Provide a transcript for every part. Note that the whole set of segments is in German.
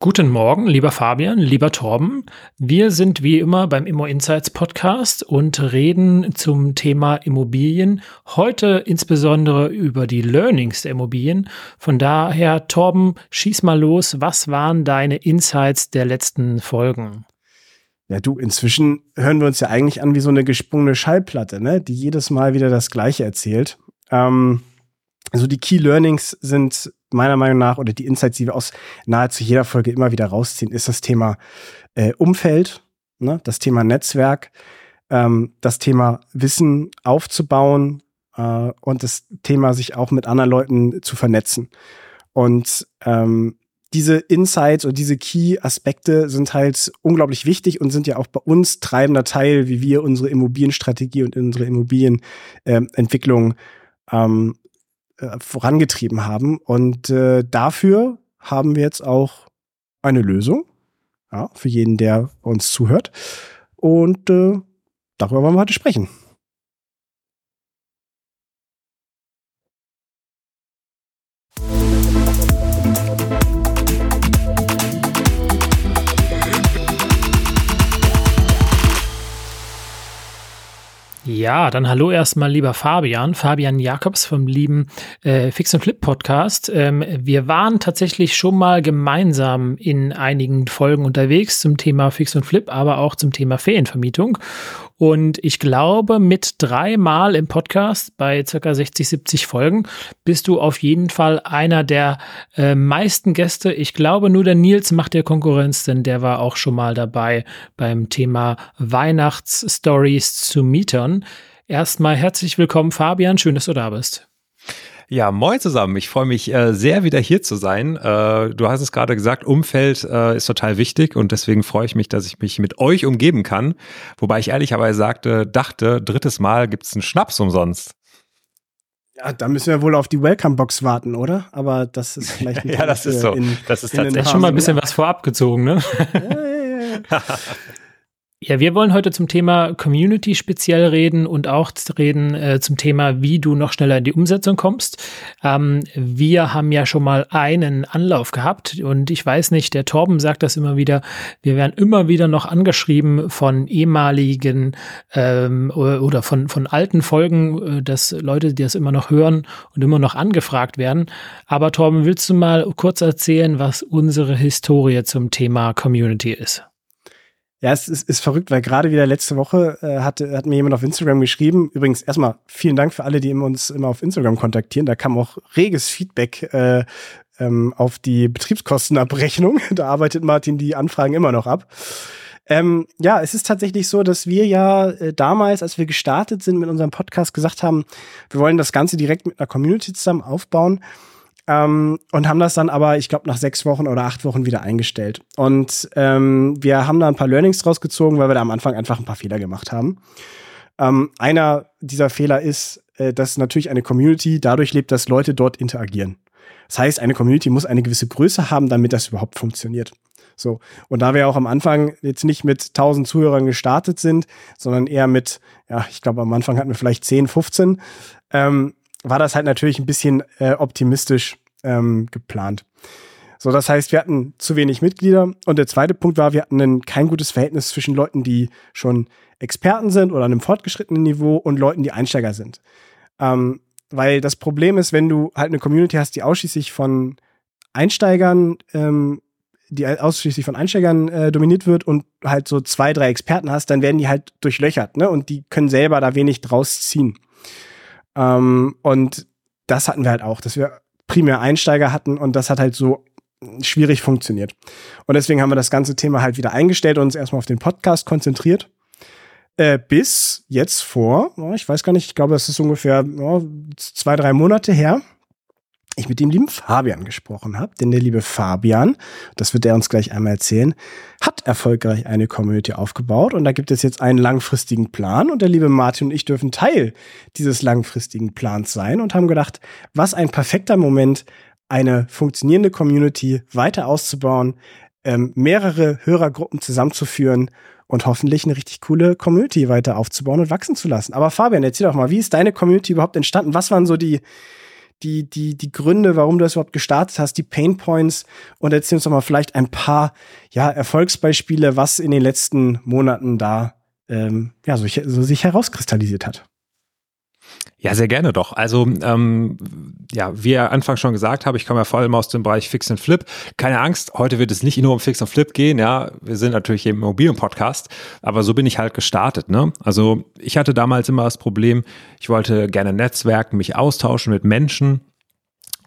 Guten Morgen, lieber Fabian, lieber Torben. Wir sind wie immer beim Immo Insights Podcast und reden zum Thema Immobilien. Heute insbesondere über die Learnings der Immobilien. Von daher, Torben, schieß mal los. Was waren deine Insights der letzten Folgen? Ja, du, inzwischen hören wir uns ja eigentlich an wie so eine gesprungene Schallplatte, ne? die jedes Mal wieder das Gleiche erzählt. Ähm, also die Key Learnings sind meiner Meinung nach oder die Insights, die wir aus nahezu jeder Folge immer wieder rausziehen, ist das Thema äh, Umfeld, ne? das Thema Netzwerk, ähm, das Thema Wissen aufzubauen äh, und das Thema sich auch mit anderen Leuten zu vernetzen. Und ähm, diese Insights und diese Key-Aspekte sind halt unglaublich wichtig und sind ja auch bei uns treibender Teil, wie wir unsere Immobilienstrategie und unsere Immobilienentwicklung ähm, äh, vorangetrieben haben. Und äh, dafür haben wir jetzt auch eine Lösung, ja, für jeden, der uns zuhört. Und äh, darüber wollen wir heute sprechen. Ja, dann hallo erstmal, lieber Fabian. Fabian Jakobs vom lieben äh, Fix and Flip Podcast. Ähm, wir waren tatsächlich schon mal gemeinsam in einigen Folgen unterwegs zum Thema Fix und Flip, aber auch zum Thema Ferienvermietung. Und ich glaube, mit dreimal im Podcast bei circa 60, 70 Folgen bist du auf jeden Fall einer der äh, meisten Gäste. Ich glaube, nur der Nils macht dir Konkurrenz, denn der war auch schon mal dabei beim Thema Weihnachtsstories zu Mietern. Erstmal herzlich willkommen, Fabian. Schön, dass du da bist. Ja, moin zusammen. Ich freue mich äh, sehr, wieder hier zu sein. Äh, du hast es gerade gesagt, Umfeld äh, ist total wichtig und deswegen freue ich mich, dass ich mich mit euch umgeben kann. Wobei ich ehrlicherweise sagte, dachte, drittes Mal gibt's einen Schnaps umsonst. Ja, da müssen wir wohl auf die Welcome-Box warten, oder? Aber das ist vielleicht Ja, das ist so. In, das ist tatsächlich schon mal ein bisschen was vorab gezogen, ne? Ja, ja, ja. Ja, wir wollen heute zum Thema Community speziell reden und auch reden äh, zum Thema, wie du noch schneller in die Umsetzung kommst. Ähm, wir haben ja schon mal einen Anlauf gehabt und ich weiß nicht, der Torben sagt das immer wieder, wir werden immer wieder noch angeschrieben von ehemaligen ähm, oder von, von alten Folgen, äh, dass Leute, die das immer noch hören und immer noch angefragt werden. Aber Torben, willst du mal kurz erzählen, was unsere Historie zum Thema Community ist? Ja, es ist, ist verrückt, weil gerade wieder letzte Woche äh, hat, hat mir jemand auf Instagram geschrieben. Übrigens erstmal vielen Dank für alle, die uns immer auf Instagram kontaktieren. Da kam auch reges Feedback äh, ähm, auf die Betriebskostenabrechnung. Da arbeitet Martin die Anfragen immer noch ab. Ähm, ja, es ist tatsächlich so, dass wir ja äh, damals, als wir gestartet sind mit unserem Podcast, gesagt haben, wir wollen das Ganze direkt mit einer Community zusammen aufbauen. Ähm, und haben das dann aber, ich glaube, nach sechs Wochen oder acht Wochen wieder eingestellt. Und ähm, wir haben da ein paar Learnings draus gezogen, weil wir da am Anfang einfach ein paar Fehler gemacht haben. Ähm, einer dieser Fehler ist, äh, dass natürlich eine Community dadurch lebt, dass Leute dort interagieren. Das heißt, eine Community muss eine gewisse Größe haben, damit das überhaupt funktioniert. So. Und da wir auch am Anfang jetzt nicht mit 1000 Zuhörern gestartet sind, sondern eher mit, ja, ich glaube, am Anfang hatten wir vielleicht 10, 15, ähm, war das halt natürlich ein bisschen äh, optimistisch ähm, geplant. So, das heißt, wir hatten zu wenig Mitglieder. Und der zweite Punkt war, wir hatten ein, kein gutes Verhältnis zwischen Leuten, die schon Experten sind oder an einem fortgeschrittenen Niveau und Leuten, die Einsteiger sind. Ähm, weil das Problem ist, wenn du halt eine Community hast, die ausschließlich von Einsteigern, ähm, die ausschließlich von Einsteigern äh, dominiert wird und halt so zwei, drei Experten hast, dann werden die halt durchlöchert, ne? Und die können selber da wenig draus ziehen. Ähm, und das hatten wir halt auch, dass wir primär Einsteiger hatten und das hat halt so schwierig funktioniert. Und deswegen haben wir das ganze Thema halt wieder eingestellt und uns erstmal auf den Podcast konzentriert. Äh, bis jetzt vor, ich weiß gar nicht, ich glaube, es ist ungefähr oh, zwei, drei Monate her, ich mit dem lieben Fabian gesprochen habe. Denn der liebe Fabian, das wird er uns gleich einmal erzählen, hat erfolgreich eine Community aufgebaut und da gibt es jetzt einen langfristigen Plan und der liebe Martin und ich dürfen Teil dieses langfristigen Plans sein und haben gedacht, was ein perfekter Moment, eine funktionierende Community weiter auszubauen, ähm, mehrere Hörergruppen zusammenzuführen und hoffentlich eine richtig coole Community weiter aufzubauen und wachsen zu lassen. Aber Fabian, erzähl doch mal, wie ist deine Community überhaupt entstanden? Was waren so die, die, die, die Gründe, warum du das überhaupt gestartet hast, die Pain Points und erzähl uns doch mal vielleicht ein paar ja, Erfolgsbeispiele, was in den letzten Monaten da ähm, ja, so, so sich herauskristallisiert hat. Ja, sehr gerne doch. Also ähm, ja, wie er Anfang schon gesagt habe, ich komme ja vor allem aus dem Bereich Fix and Flip. Keine Angst, heute wird es nicht nur um Fix and Flip gehen. Ja, wir sind natürlich im Immobilien-Podcast, aber so bin ich halt gestartet. Ne? Also ich hatte damals immer das Problem, ich wollte gerne netzwerken, mich austauschen mit Menschen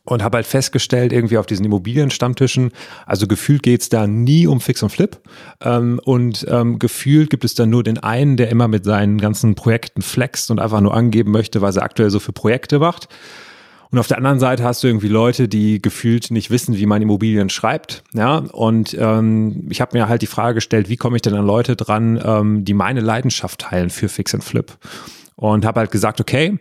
und habe halt festgestellt, irgendwie auf diesen Immobilienstammtischen, also gefühlt geht's da nie um Fix und Flip. Ähm, und ähm, gefühlt gibt es da nur den einen, der immer mit seinen ganzen Projekten flext und einfach nur angeben möchte, was er aktuell so für Projekte macht. Und auf der anderen Seite hast du irgendwie Leute, die gefühlt nicht wissen, wie man Immobilien schreibt. Ja, und ähm, ich habe mir halt die Frage gestellt, wie komme ich denn an Leute dran, ähm, die meine Leidenschaft teilen für Fix and Flip? Und habe halt gesagt, okay,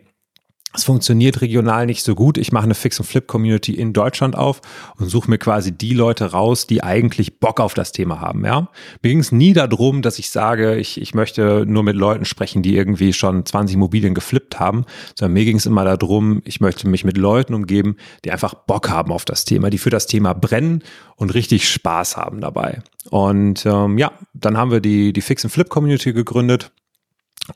es funktioniert regional nicht so gut. Ich mache eine Fix- und Flip-Community in Deutschland auf und suche mir quasi die Leute raus, die eigentlich Bock auf das Thema haben. Ja? Mir ging es nie darum, dass ich sage, ich, ich möchte nur mit Leuten sprechen, die irgendwie schon 20 Immobilien geflippt haben, sondern mir ging es immer darum, ich möchte mich mit Leuten umgeben, die einfach Bock haben auf das Thema, die für das Thema brennen und richtig Spaß haben dabei. Und ähm, ja, dann haben wir die, die Fix- und Flip-Community gegründet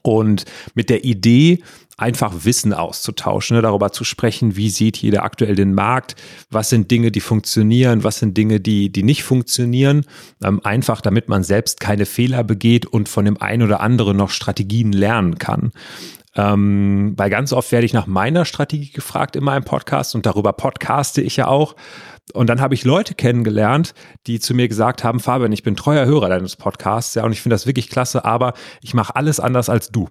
und mit der Idee, einfach Wissen auszutauschen, ne, darüber zu sprechen, wie sieht jeder aktuell den Markt, was sind Dinge, die funktionieren, was sind Dinge, die, die nicht funktionieren, ähm, einfach damit man selbst keine Fehler begeht und von dem einen oder anderen noch Strategien lernen kann. Ähm, weil ganz oft werde ich nach meiner Strategie gefragt in meinem Podcast und darüber podcaste ich ja auch. Und dann habe ich Leute kennengelernt, die zu mir gesagt haben, Fabian, ich bin treuer Hörer deines Podcasts, ja, und ich finde das wirklich klasse, aber ich mache alles anders als du.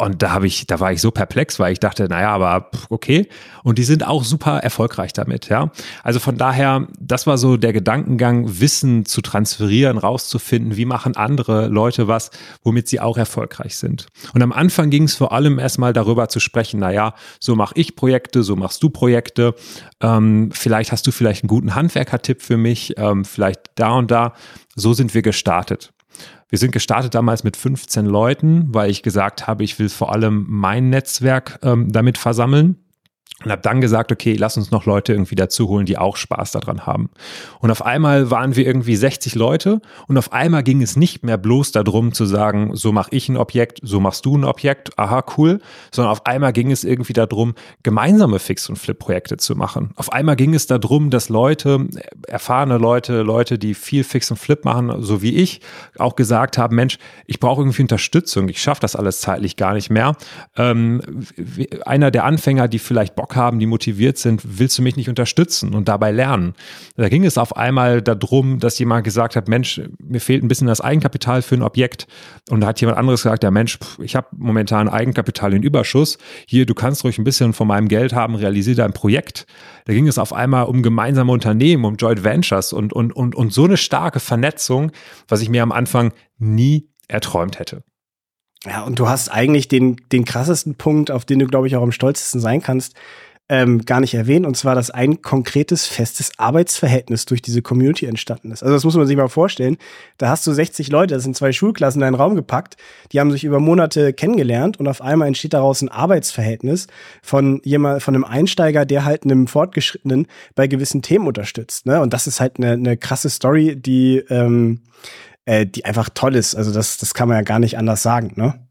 Und da habe ich, da war ich so perplex, weil ich dachte, naja, aber okay. Und die sind auch super erfolgreich damit, ja. Also von daher, das war so der Gedankengang, Wissen zu transferieren, rauszufinden, wie machen andere Leute was, womit sie auch erfolgreich sind. Und am Anfang ging es vor allem erstmal darüber zu sprechen, naja, so mache ich Projekte, so machst du Projekte. Ähm, vielleicht hast du vielleicht einen guten Handwerkertipp für mich, ähm, vielleicht da und da. So sind wir gestartet. Wir sind gestartet damals mit 15 Leuten, weil ich gesagt habe, ich will vor allem mein Netzwerk ähm, damit versammeln und habe dann gesagt, okay, lass uns noch Leute irgendwie dazu holen, die auch Spaß daran haben. Und auf einmal waren wir irgendwie 60 Leute und auf einmal ging es nicht mehr bloß darum zu sagen, so mache ich ein Objekt, so machst du ein Objekt, aha, cool, sondern auf einmal ging es irgendwie darum, gemeinsame Fix- und Flip-Projekte zu machen. Auf einmal ging es darum, dass Leute, erfahrene Leute, Leute, die viel Fix und Flip machen, so wie ich, auch gesagt haben, Mensch, ich brauche irgendwie Unterstützung, ich schaffe das alles zeitlich gar nicht mehr. Ähm, einer der Anfänger, die vielleicht Bock Bock haben, die motiviert sind, willst du mich nicht unterstützen und dabei lernen? Da ging es auf einmal darum, dass jemand gesagt hat, Mensch, mir fehlt ein bisschen das Eigenkapital für ein Objekt. Und da hat jemand anderes gesagt, ja Mensch, ich habe momentan Eigenkapital in Überschuss. Hier, du kannst ruhig ein bisschen von meinem Geld haben, realisiere dein Projekt. Da ging es auf einmal um gemeinsame Unternehmen, um Joint Ventures und, und, und, und so eine starke Vernetzung, was ich mir am Anfang nie erträumt hätte. Ja, und du hast eigentlich den, den krassesten Punkt, auf den du, glaube ich, auch am stolzesten sein kannst, ähm, gar nicht erwähnt, und zwar, dass ein konkretes, festes Arbeitsverhältnis durch diese Community entstanden ist. Also das muss man sich mal vorstellen. Da hast du 60 Leute, das sind zwei Schulklassen in einen Raum gepackt, die haben sich über Monate kennengelernt und auf einmal entsteht daraus ein Arbeitsverhältnis von jemand, von einem Einsteiger, der halt einem Fortgeschrittenen bei gewissen Themen unterstützt. Ne? Und das ist halt eine, eine krasse Story, die ähm, äh, die einfach toll ist. Also das, das kann man ja gar nicht anders sagen, ne?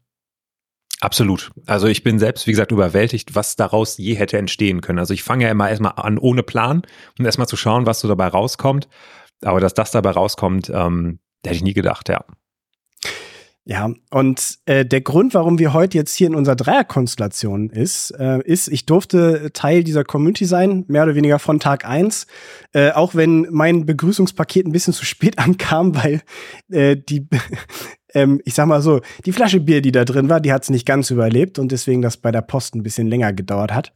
Absolut. Also ich bin selbst, wie gesagt, überwältigt, was daraus je hätte entstehen können. Also ich fange ja immer erstmal an ohne Plan um erstmal zu schauen, was so dabei rauskommt. Aber dass das dabei rauskommt, ähm, hätte ich nie gedacht, ja. Ja, und äh, der Grund, warum wir heute jetzt hier in unserer Dreierkonstellation ist, äh, ist, ich durfte Teil dieser Community sein, mehr oder weniger von Tag eins, äh, auch wenn mein Begrüßungspaket ein bisschen zu spät ankam, weil äh, die, ähm, ich sag mal so, die Flasche Bier, die da drin war, die hat es nicht ganz überlebt und deswegen das bei der Post ein bisschen länger gedauert hat.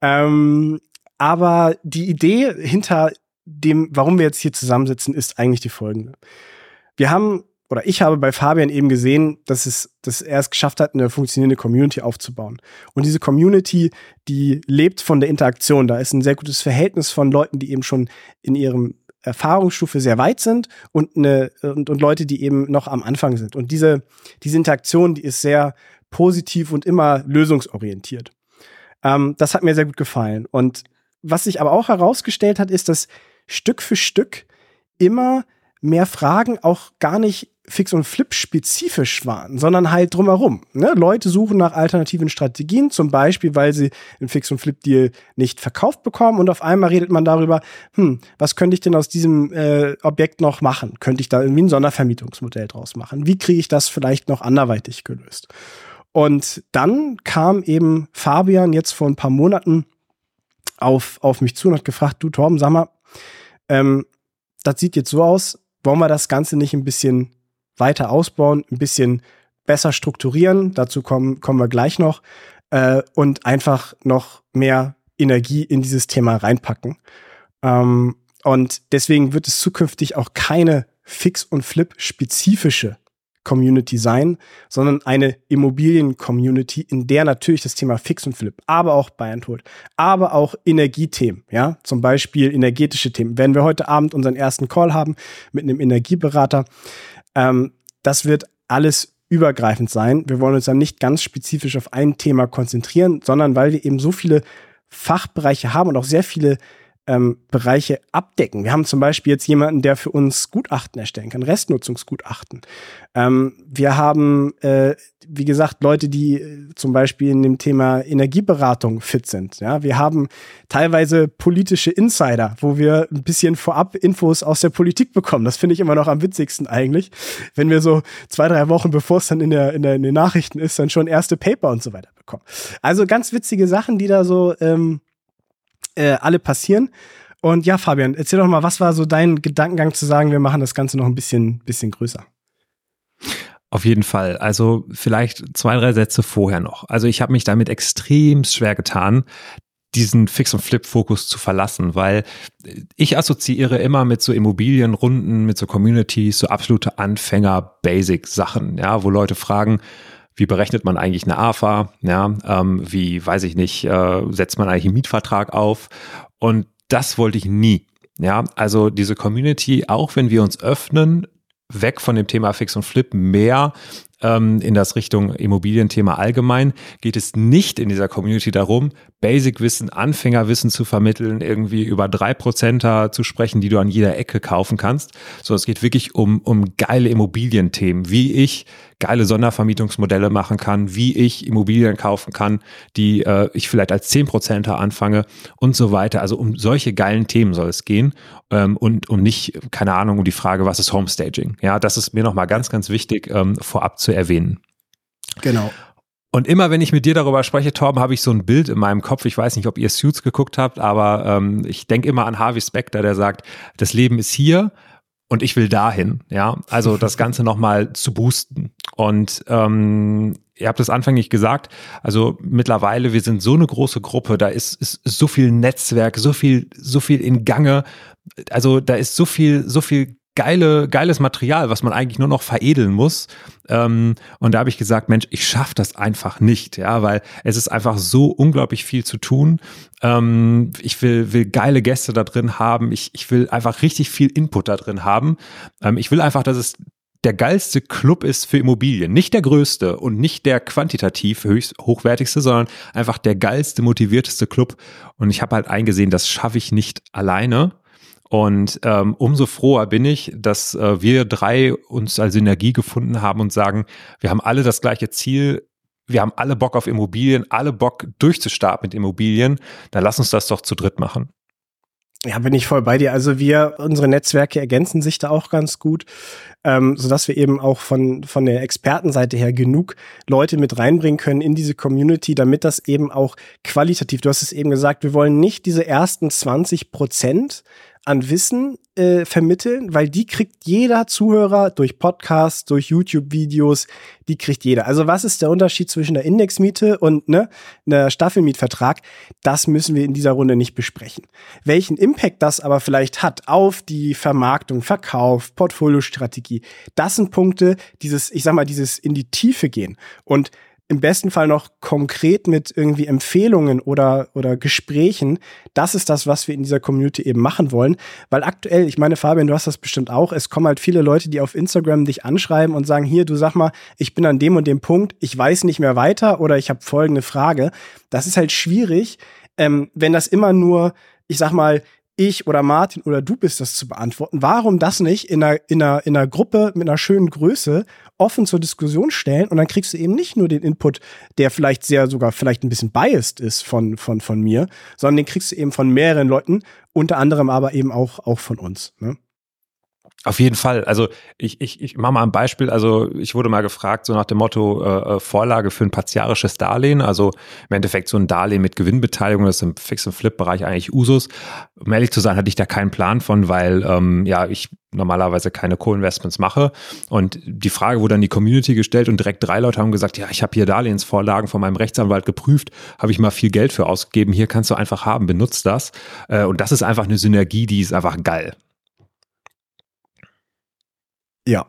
Ähm, aber die Idee hinter dem, warum wir jetzt hier zusammensitzen, ist eigentlich die folgende. Wir haben oder ich habe bei Fabian eben gesehen, dass es, dass er es geschafft hat, eine funktionierende Community aufzubauen. Und diese Community, die lebt von der Interaktion. Da ist ein sehr gutes Verhältnis von Leuten, die eben schon in ihrem Erfahrungsstufe sehr weit sind und, eine, und, und Leute, die eben noch am Anfang sind. Und diese, diese Interaktion, die ist sehr positiv und immer lösungsorientiert. Ähm, das hat mir sehr gut gefallen. Und was sich aber auch herausgestellt hat, ist, dass Stück für Stück immer mehr Fragen auch gar nicht Fix und Flip spezifisch waren, sondern halt drumherum. Ne? Leute suchen nach alternativen Strategien, zum Beispiel, weil sie einen Fix und Flip Deal nicht verkauft bekommen und auf einmal redet man darüber, hm, was könnte ich denn aus diesem äh, Objekt noch machen? Könnte ich da irgendwie ein Sondervermietungsmodell draus machen? Wie kriege ich das vielleicht noch anderweitig gelöst? Und dann kam eben Fabian jetzt vor ein paar Monaten auf, auf mich zu und hat gefragt, du Torben, sag mal, ähm, das sieht jetzt so aus, wollen wir das Ganze nicht ein bisschen weiter ausbauen, ein bisschen besser strukturieren, dazu kommen, kommen wir gleich noch, äh, und einfach noch mehr Energie in dieses Thema reinpacken. Ähm, und deswegen wird es zukünftig auch keine Fix- und Flip-spezifische Community sein, sondern eine Immobilien-Community, in der natürlich das Thema Fix und Flip, aber auch Buy and aber auch Energiethemen, ja, zum Beispiel energetische Themen. Werden wir heute Abend unseren ersten Call haben mit einem Energieberater. Ähm, das wird alles übergreifend sein. Wir wollen uns dann nicht ganz spezifisch auf ein Thema konzentrieren, sondern weil wir eben so viele Fachbereiche haben und auch sehr viele ähm, Bereiche abdecken. Wir haben zum Beispiel jetzt jemanden, der für uns Gutachten erstellen kann, Restnutzungsgutachten. Ähm, wir haben, äh, wie gesagt, Leute, die äh, zum Beispiel in dem Thema Energieberatung fit sind. Ja, wir haben teilweise politische Insider, wo wir ein bisschen vorab Infos aus der Politik bekommen. Das finde ich immer noch am witzigsten eigentlich, wenn wir so zwei, drei Wochen, bevor es dann in, der, in, der, in den Nachrichten ist, dann schon erste Paper und so weiter bekommen. Also ganz witzige Sachen, die da so ähm, äh, alle passieren. Und ja, Fabian, erzähl doch mal, was war so dein Gedankengang zu sagen, wir machen das Ganze noch ein bisschen, bisschen größer? Auf jeden Fall. Also vielleicht zwei, drei Sätze vorher noch. Also ich habe mich damit extrem schwer getan, diesen Fix- und Flip-Fokus zu verlassen, weil ich assoziiere immer mit so Immobilienrunden, mit so Communities, so absolute Anfänger-Basic-Sachen, ja, wo Leute fragen, wie berechnet man eigentlich eine AFA, ja, ähm, wie, weiß ich nicht, äh, setzt man eigentlich einen Mietvertrag auf und das wollte ich nie. Ja, also diese Community, auch wenn wir uns öffnen, weg von dem Thema Fix und Flip, mehr ähm, in das Richtung Immobilienthema allgemein, geht es nicht in dieser Community darum, Basic-Wissen, Anfängerwissen zu vermitteln, irgendwie über drei Prozenter zu sprechen, die du an jeder Ecke kaufen kannst, sondern es geht wirklich um, um geile Immobilienthemen, wie ich geile Sondervermietungsmodelle machen kann, wie ich Immobilien kaufen kann, die äh, ich vielleicht als zehn Prozenter anfange und so weiter. Also um solche geilen Themen soll es gehen ähm, und um nicht, keine Ahnung, um die Frage, was ist Homestaging? Ja, das ist mir nochmal ganz, ganz wichtig ähm, vorab zu erwähnen. Genau. Und immer wenn ich mit dir darüber spreche, Torben, habe ich so ein Bild in meinem Kopf. Ich weiß nicht, ob ihr Suits geguckt habt, aber ähm, ich denke immer an Harvey Specter, der sagt, das Leben ist hier und ich will dahin. Ja, also das Ganze nochmal zu boosten. Und ähm, ihr habt es anfänglich gesagt, also mittlerweile, wir sind so eine große Gruppe, da ist, ist so viel Netzwerk, so viel, so viel in Gange. Also da ist so viel, so viel geile, geiles Material, was man eigentlich nur noch veredeln muss. Ähm, und da habe ich gesagt, Mensch, ich schaffe das einfach nicht, ja, weil es ist einfach so unglaublich viel zu tun. Ähm, ich will, will geile Gäste da drin haben. Ich, ich will einfach richtig viel Input da drin haben. Ähm, ich will einfach, dass es der geilste Club ist für Immobilien. Nicht der größte und nicht der quantitativ höchst hochwertigste, sondern einfach der geilste, motivierteste Club. Und ich habe halt eingesehen, das schaffe ich nicht alleine. Und ähm, umso froher bin ich, dass äh, wir drei uns als Synergie gefunden haben und sagen, wir haben alle das gleiche Ziel, wir haben alle Bock auf Immobilien, alle Bock durchzustarten mit Immobilien, dann lass uns das doch zu dritt machen. Ja, bin ich voll bei dir. Also wir, unsere Netzwerke ergänzen sich da auch ganz gut, ähm, sodass wir eben auch von, von der Expertenseite her genug Leute mit reinbringen können in diese Community, damit das eben auch qualitativ, du hast es eben gesagt, wir wollen nicht diese ersten 20 Prozent an Wissen äh, vermitteln, weil die kriegt jeder Zuhörer durch Podcasts, durch YouTube-Videos, die kriegt jeder. Also was ist der Unterschied zwischen der Indexmiete und ne, einer Staffelmietvertrag? Das müssen wir in dieser Runde nicht besprechen. Welchen Impact das aber vielleicht hat auf die Vermarktung, Verkauf, Portfoliostrategie, das sind Punkte, dieses, ich sag mal, dieses in die Tiefe gehen. Und im besten Fall noch konkret mit irgendwie Empfehlungen oder, oder Gesprächen. Das ist das, was wir in dieser Community eben machen wollen. Weil aktuell, ich meine, Fabian, du hast das bestimmt auch, es kommen halt viele Leute, die auf Instagram dich anschreiben und sagen, hier, du sag mal, ich bin an dem und dem Punkt, ich weiß nicht mehr weiter oder ich habe folgende Frage. Das ist halt schwierig, ähm, wenn das immer nur, ich sag mal, ich oder Martin oder du bist das zu beantworten. Warum das nicht in einer, in einer, in einer Gruppe mit einer schönen Größe offen zur Diskussion stellen und dann kriegst du eben nicht nur den Input, der vielleicht sehr sogar vielleicht ein bisschen biased ist von, von, von mir, sondern den kriegst du eben von mehreren Leuten, unter anderem aber eben auch, auch von uns. Ne? Auf jeden Fall. Also ich, ich, ich mache mal ein Beispiel. Also ich wurde mal gefragt, so nach dem Motto äh, äh, Vorlage für ein partiarisches Darlehen. Also im Endeffekt so ein Darlehen mit Gewinnbeteiligung, das ist im Fix- und Flip-Bereich eigentlich Usus. Um ehrlich zu sein, hatte ich da keinen Plan von, weil ähm, ja ich normalerweise keine Co-Investments mache. Und die Frage wurde an die Community gestellt und direkt drei Leute haben gesagt, ja, ich habe hier Darlehensvorlagen von meinem Rechtsanwalt geprüft, habe ich mal viel Geld für ausgegeben. Hier kannst du einfach haben, benutzt das. Äh, und das ist einfach eine Synergie, die ist einfach geil. Ja,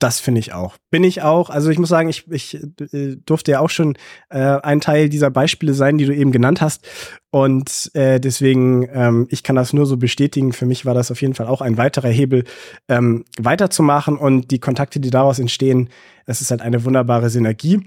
das finde ich auch. Bin ich auch. Also ich muss sagen, ich, ich äh, durfte ja auch schon äh, ein Teil dieser Beispiele sein, die du eben genannt hast. Und äh, deswegen, ähm, ich kann das nur so bestätigen. Für mich war das auf jeden Fall auch ein weiterer Hebel, ähm, weiterzumachen und die Kontakte, die daraus entstehen, es ist halt eine wunderbare Synergie.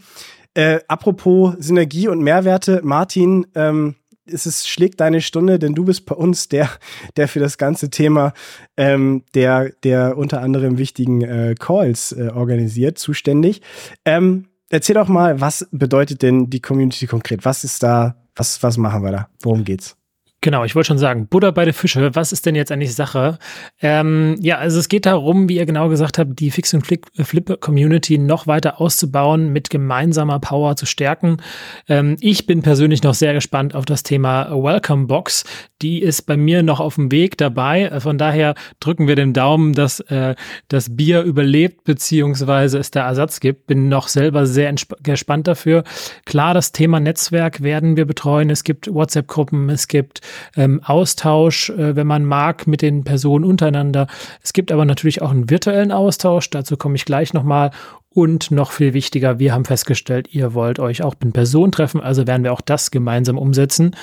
Äh, apropos Synergie und Mehrwerte, Martin, ähm, es ist, schlägt deine Stunde, denn du bist bei uns der, der für das ganze Thema ähm, der, der unter anderem wichtigen äh, Calls äh, organisiert, zuständig. Ähm, erzähl doch mal, was bedeutet denn die Community konkret? Was ist da, was, was machen wir da? Worum geht's? Genau, ich wollte schon sagen, Butter bei der Fische, was ist denn jetzt eigentlich Sache? Ähm, ja, also es geht darum, wie ihr genau gesagt habt, die Fix- und Flip-Community noch weiter auszubauen, mit gemeinsamer Power zu stärken. Ähm, ich bin persönlich noch sehr gespannt auf das Thema Welcome Box. Die ist bei mir noch auf dem Weg dabei. Von daher drücken wir den Daumen, dass äh, das Bier überlebt, beziehungsweise es da Ersatz gibt. Bin noch selber sehr gespannt dafür. Klar, das Thema Netzwerk werden wir betreuen. Es gibt WhatsApp-Gruppen, es gibt ähm, Austausch, äh, wenn man mag, mit den Personen untereinander. Es gibt aber natürlich auch einen virtuellen Austausch, dazu komme ich gleich nochmal. Und noch viel wichtiger, wir haben festgestellt, ihr wollt euch auch in Person treffen, also werden wir auch das gemeinsam umsetzen.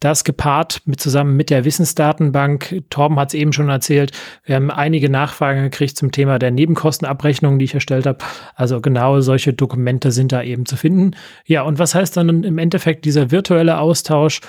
Das gepaart mit zusammen mit der Wissensdatenbank. Torben hat es eben schon erzählt. Wir haben einige Nachfragen gekriegt zum Thema der Nebenkostenabrechnung, die ich erstellt habe. Also genau solche Dokumente sind da eben zu finden. Ja, und was heißt dann im Endeffekt dieser virtuelle Austausch?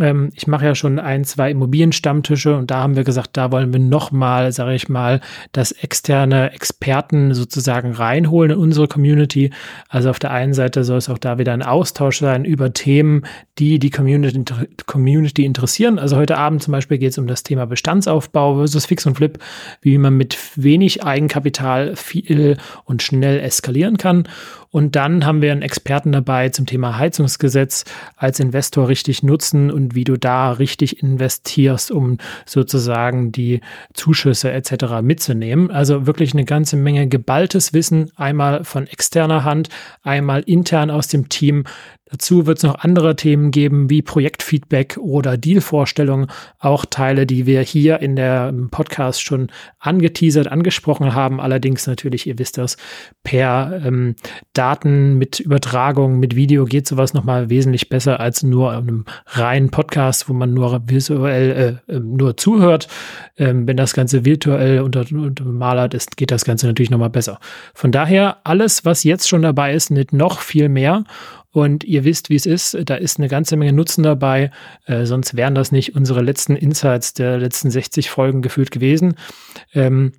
Ähm, ich mache ja schon ein, zwei Immobilienstammtische und da haben wir gesagt, da wollen wir nochmal, sage ich mal, das externe Experten sozusagen reinholen in unsere Community. Also auf der einen Seite soll es auch da wieder ein Austausch sein über Themen, die die Community, Community interessieren. Also heute Abend zum Beispiel geht es um das Thema Bestandsaufbau versus Fix und Flip, wie man mit wenig Eigenkapital viel und schnell eskalieren kann. Und dann haben wir einen Experten dabei zum Thema Heizungsgesetz als Investor richtig nutzen und wie du da richtig investierst, um sozusagen die Zuschüsse etc. mitzunehmen. Also wirklich eine ganze Menge geballtes Wissen, einmal von externer Hand, einmal intern aus dem Team. Dazu wird es noch andere Themen geben, wie Projektfeedback oder Dealvorstellungen, auch Teile, die wir hier in der Podcast schon angeteasert, angesprochen haben. Allerdings natürlich, ihr wisst das, per ähm, Daten mit Übertragung, mit Video geht sowas nochmal wesentlich besser als nur einem reinen Podcast, wo man nur visuell äh, ähm, nur zuhört. Ähm, wenn das Ganze virtuell unter, untermalert ist, geht das Ganze natürlich nochmal besser. Von daher, alles, was jetzt schon dabei ist, nicht noch viel mehr. Und ihr wisst, wie es ist. Da ist eine ganze Menge Nutzen dabei. Äh, sonst wären das nicht unsere letzten Insights der letzten 60 Folgen gefühlt gewesen. Ähm,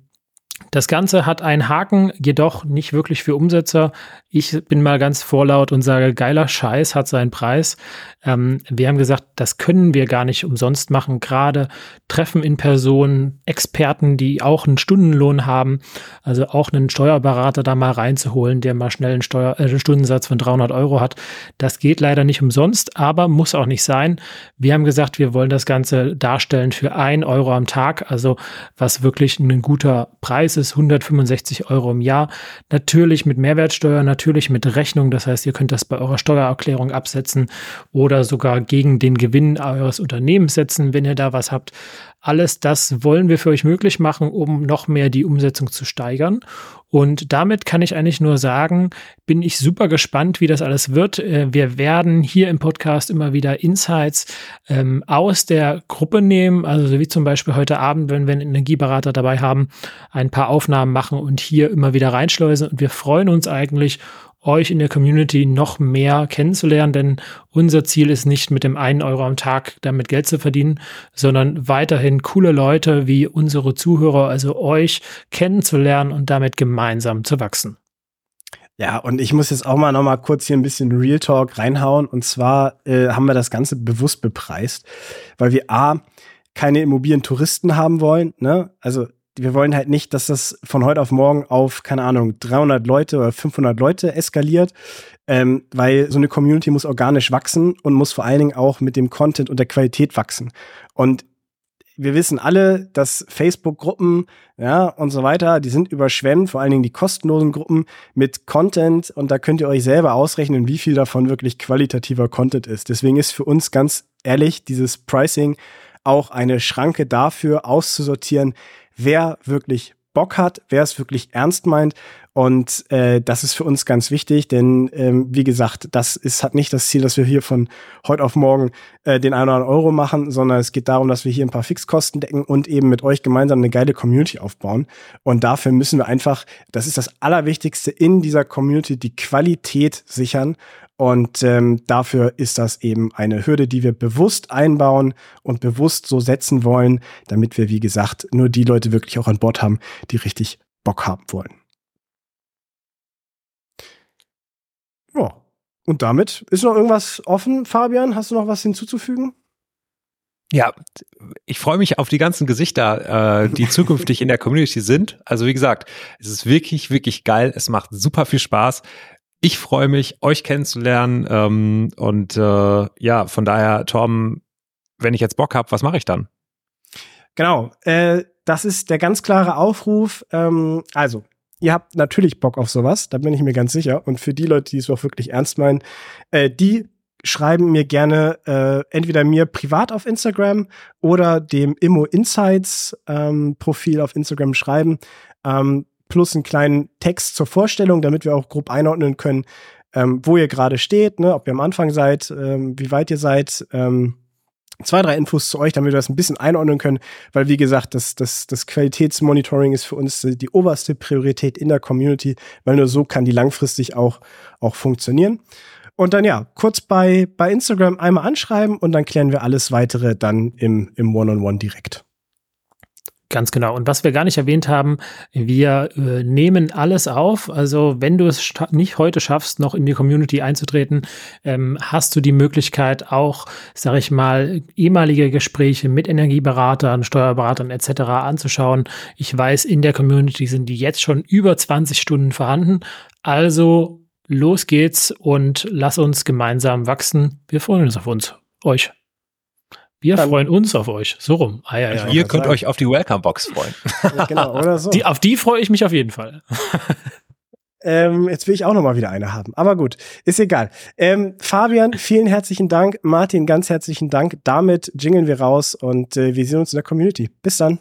das Ganze hat einen Haken, jedoch nicht wirklich für Umsetzer. Ich bin mal ganz vorlaut und sage, geiler Scheiß hat seinen Preis. Ähm, wir haben gesagt, das können wir gar nicht umsonst machen. Gerade Treffen in Person, Experten, die auch einen Stundenlohn haben, also auch einen Steuerberater da mal reinzuholen, der mal schnell einen Steuer, äh, Stundensatz von 300 Euro hat. Das geht leider nicht umsonst, aber muss auch nicht sein. Wir haben gesagt, wir wollen das Ganze darstellen für ein Euro am Tag, also was wirklich ein guter Preis ist, 165 Euro im Jahr. Natürlich mit Mehrwertsteuer, natürlich mit Rechnung. Das heißt, ihr könnt das bei eurer Steuererklärung absetzen oder sogar gegen den Gewinn eures Unternehmens setzen, wenn ihr da was habt. Alles das wollen wir für euch möglich machen, um noch mehr die Umsetzung zu steigern. Und damit kann ich eigentlich nur sagen, bin ich super gespannt, wie das alles wird. Äh, wir werden hier im Podcast immer wieder Insights ähm, aus der Gruppe nehmen, also wie zum Beispiel heute Abend, wenn wir einen Energieberater dabei haben, ein paar Aufnahmen machen und hier immer wieder reinschleusen. Und wir freuen uns eigentlich, euch in der Community noch mehr kennenzulernen, denn unser Ziel ist nicht mit dem einen Euro am Tag damit Geld zu verdienen, sondern weiterhin coole Leute wie unsere Zuhörer, also euch kennenzulernen und damit gemeinsam zu wachsen. Ja, und ich muss jetzt auch mal noch mal kurz hier ein bisschen Real Talk reinhauen. Und zwar äh, haben wir das Ganze bewusst bepreist, weil wir A, keine Immobilientouristen haben wollen. Ne? Also wir wollen halt nicht, dass das von heute auf morgen auf, keine Ahnung, 300 Leute oder 500 Leute eskaliert, ähm, weil so eine Community muss organisch wachsen und muss vor allen Dingen auch mit dem Content und der Qualität wachsen. Und wir wissen alle, dass Facebook-Gruppen, ja, und so weiter, die sind überschwemmt, vor allen Dingen die kostenlosen Gruppen mit Content und da könnt ihr euch selber ausrechnen, wie viel davon wirklich qualitativer Content ist. Deswegen ist für uns ganz ehrlich dieses Pricing auch eine Schranke dafür auszusortieren, wer wirklich Bock hat, wer es wirklich ernst meint. Und äh, das ist für uns ganz wichtig, denn ähm, wie gesagt, das ist hat nicht das Ziel, dass wir hier von heute auf morgen äh, den einen oder anderen Euro machen, sondern es geht darum, dass wir hier ein paar Fixkosten decken und eben mit euch gemeinsam eine geile Community aufbauen. Und dafür müssen wir einfach, das ist das Allerwichtigste in dieser Community, die Qualität sichern. Und ähm, dafür ist das eben eine Hürde, die wir bewusst einbauen und bewusst so setzen wollen, damit wir, wie gesagt, nur die Leute wirklich auch an Bord haben, die richtig Bock haben wollen. Ja. Und damit ist noch irgendwas offen, Fabian? Hast du noch was hinzuzufügen? Ja, ich freue mich auf die ganzen Gesichter, äh, die zukünftig in der Community sind. Also wie gesagt, es ist wirklich, wirklich geil. Es macht super viel Spaß. Ich freue mich, euch kennenzulernen. Ähm, und äh, ja, von daher, Tom, wenn ich jetzt Bock habe, was mache ich dann? Genau, äh, das ist der ganz klare Aufruf. Ähm, also, ihr habt natürlich Bock auf sowas, da bin ich mir ganz sicher. Und für die Leute, die es auch wirklich ernst meinen, äh, die schreiben mir gerne äh, entweder mir privat auf Instagram oder dem Immo Insights ähm, Profil auf Instagram schreiben. Ähm, plus einen kleinen Text zur Vorstellung, damit wir auch grob einordnen können, ähm, wo ihr gerade steht, ne, ob ihr am Anfang seid, ähm, wie weit ihr seid. Ähm, zwei, drei Infos zu euch, damit wir das ein bisschen einordnen können, weil wie gesagt, das, das, das Qualitätsmonitoring ist für uns die oberste Priorität in der Community, weil nur so kann die langfristig auch, auch funktionieren. Und dann ja, kurz bei, bei Instagram einmal anschreiben und dann klären wir alles weitere dann im, im One-on-One -on -One direkt. Ganz genau. Und was wir gar nicht erwähnt haben, wir äh, nehmen alles auf. Also wenn du es nicht heute schaffst, noch in die Community einzutreten, ähm, hast du die Möglichkeit auch, sage ich mal, ehemalige Gespräche mit Energieberatern, Steuerberatern etc. anzuschauen. Ich weiß, in der Community sind die jetzt schon über 20 Stunden vorhanden. Also los geht's und lass uns gemeinsam wachsen. Wir freuen uns auf uns, euch. Wir Dann freuen uns auf euch. So rum. Ah, ja, ja, Ihr könnt sagen. euch auf die Welcome-Box freuen. Ja, genau, oder so. Die, auf die freue ich mich auf jeden Fall. Ähm, jetzt will ich auch noch mal wieder eine haben. Aber gut, ist egal. Ähm, Fabian, vielen herzlichen Dank. Martin, ganz herzlichen Dank. Damit jingeln wir raus und äh, wir sehen uns in der Community. Bis dann.